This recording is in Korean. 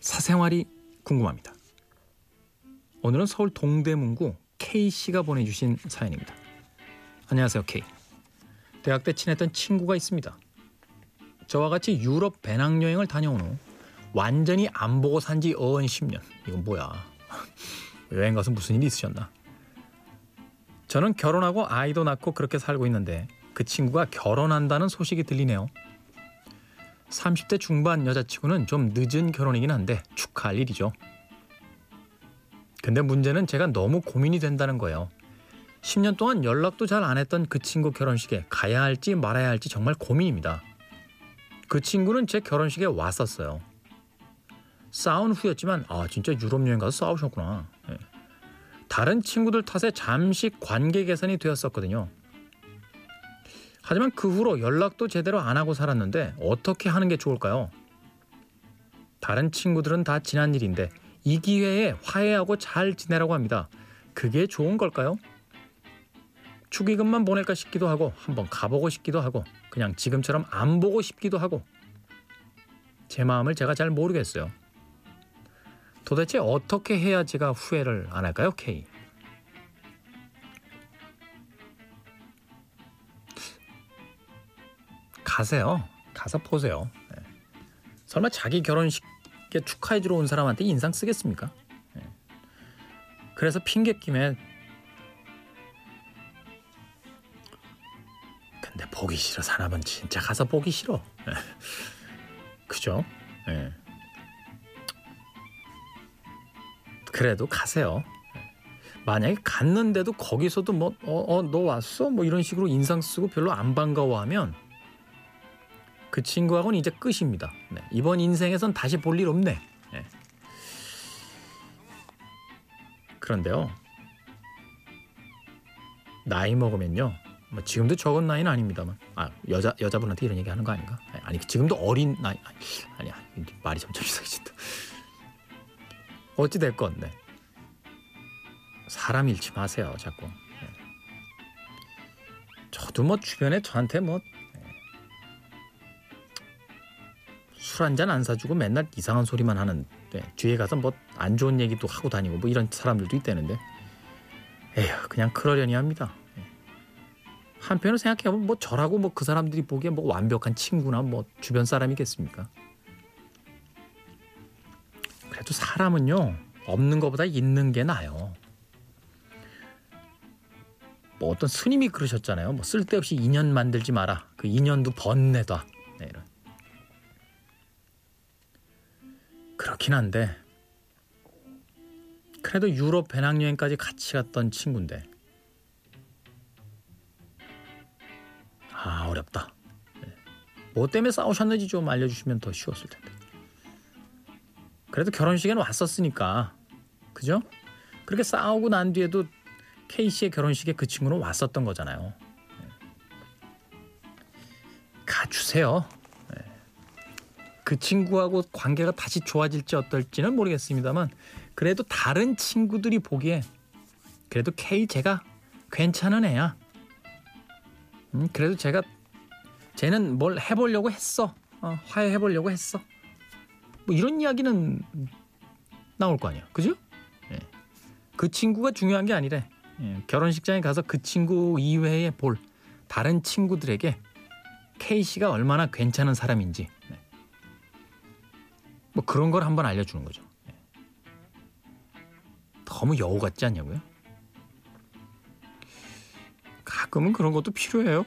사생활이 궁금합니다. 오늘은 서울 동대문구 K 씨가 보내주신 사연입니다. 안녕하세요, K. 대학 때 친했던 친구가 있습니다. 저와 같이 유럽 배낭여행을 다녀온 후 완전히 안 보고 산 지 어언 10년. 이건 뭐야? 여행 가서 무슨 일이 있으셨나? 저는 결혼하고 아이도 낳고 그렇게 살고 있는데 그 친구가 결혼한다는 소식이 들리네요. 30대 중반 여자친구는 좀 늦은 결혼이긴 한데 축하할 일이죠. 근데 문제는 제가 너무 고민이 된다는 거예요. 10년 동안 연락도 잘 안 했던 그 친구 결혼식에 가야 할지 말아야 할지 정말 고민입니다. 그 친구는 제 결혼식에 왔었어요. 싸운 후였지만 아 진짜 유럽 여행 가서 싸우셨구나. 네. 다른 친구들 탓에 잠시 관계 개선이 되었었거든요. 하지만 그 후로 연락도 제대로 안 하고 살았는데 어떻게 하는 게 좋을까요? 다른 친구들은 다 지난 일인데 이 기회에 화해하고 잘 지내라고 합니다. 그게 좋은 걸까요? 축의금만 보낼까 싶기도 하고 한번 가보고 싶기도 하고 그냥 지금처럼 안 보고 싶기도 하고 제 마음을 제가 잘 모르겠어요. 도대체 어떻게 해야 제가 후회를 안 할까요, K? 가세요. 가서 보세요. 네. 설마 자기 결혼식에 축하해 주러 온 사람한테 인상 쓰겠습니까? 네. 그래서 핑계 김에 근데 보기 싫어 사람은 진짜 가서 보기 싫어. 네. 그죠? 네. 그래도 가세요. 만약에 갔는데도 거기서도 뭐, 어, 어, 너 왔어? 뭐 이런 식으로 인상 쓰고 별로 안 반가워하면 그 친구하고는 이제 끝입니다. 네. 이번 인생에선 다시 볼 일 없네. 네. 그런데요. 나이 먹으면요. 뭐 지금도 적은 나이는 아닙니다만. 아, 여자 여자분한테 이런 얘기 하는 거 아닌가? 아니, 지금도 어린 나이 아니, 아니야. 말이 점점 이상해진다. 어찌 됐건 네. 사람 잃지 마세요, 자꾸. 네. 저도 뭐 주변에 저한테 뭐 술 한 잔 안 사주고 맨날 이상한 소리만 하는 데 뒤에 가서 뭐 안 좋은 얘기도 하고 다니고 뭐 이런 사람들도 있다는데 에휴 그냥 그러려니 합니다. 예. 한편으로 생각해보면 뭐 저라고 뭐 그 사람들이 보기에 뭐 완벽한 친구나 뭐 주변 사람이겠습니까? 그래도 사람은요 없는 것보다 있는 게 나아요. 뭐 어떤 스님이 그러셨잖아요. 뭐 쓸데없이 인연 만들지 마라. 그 인연도 번내다. 그렇긴 한데 그래도 유럽 배낭여행까지 같이 갔던 친구인데 아 어렵다. 네. 뭐 때문에 싸우셨는지 좀 알려주시면 더 쉬웠을 텐데. 그래도 결혼식에는 왔었으니까 그죠? 그렇게 싸우고 난 뒤에도 K 씨의 결혼식에 그 친구는 왔었던 거잖아요. 네. 가주세요. 그 친구하고 관계가 다시 좋아질지 어떨지는 모르겠습니다만 그래도 다른 친구들이 보기에 그래도 K 제가 괜찮은 애야. 음, 그래도 제가 쟤는 뭘 해보려고 했어. 어, 화해해보려고 했어. 뭐 이런 이야기는 나올 거 아니야. 그죠? 예. 그 친구가 중요한 게 아니래. 예. 결혼식장에 가서 그 친구 이외에 볼 다른 친구들에게 K 씨가 얼마나 괜찮은 사람인지 네. 뭐 그런 걸 한번 알려주는 거죠. 예. 너무 여우 같지 않냐고요? 가끔은 그런 것도 필요해요.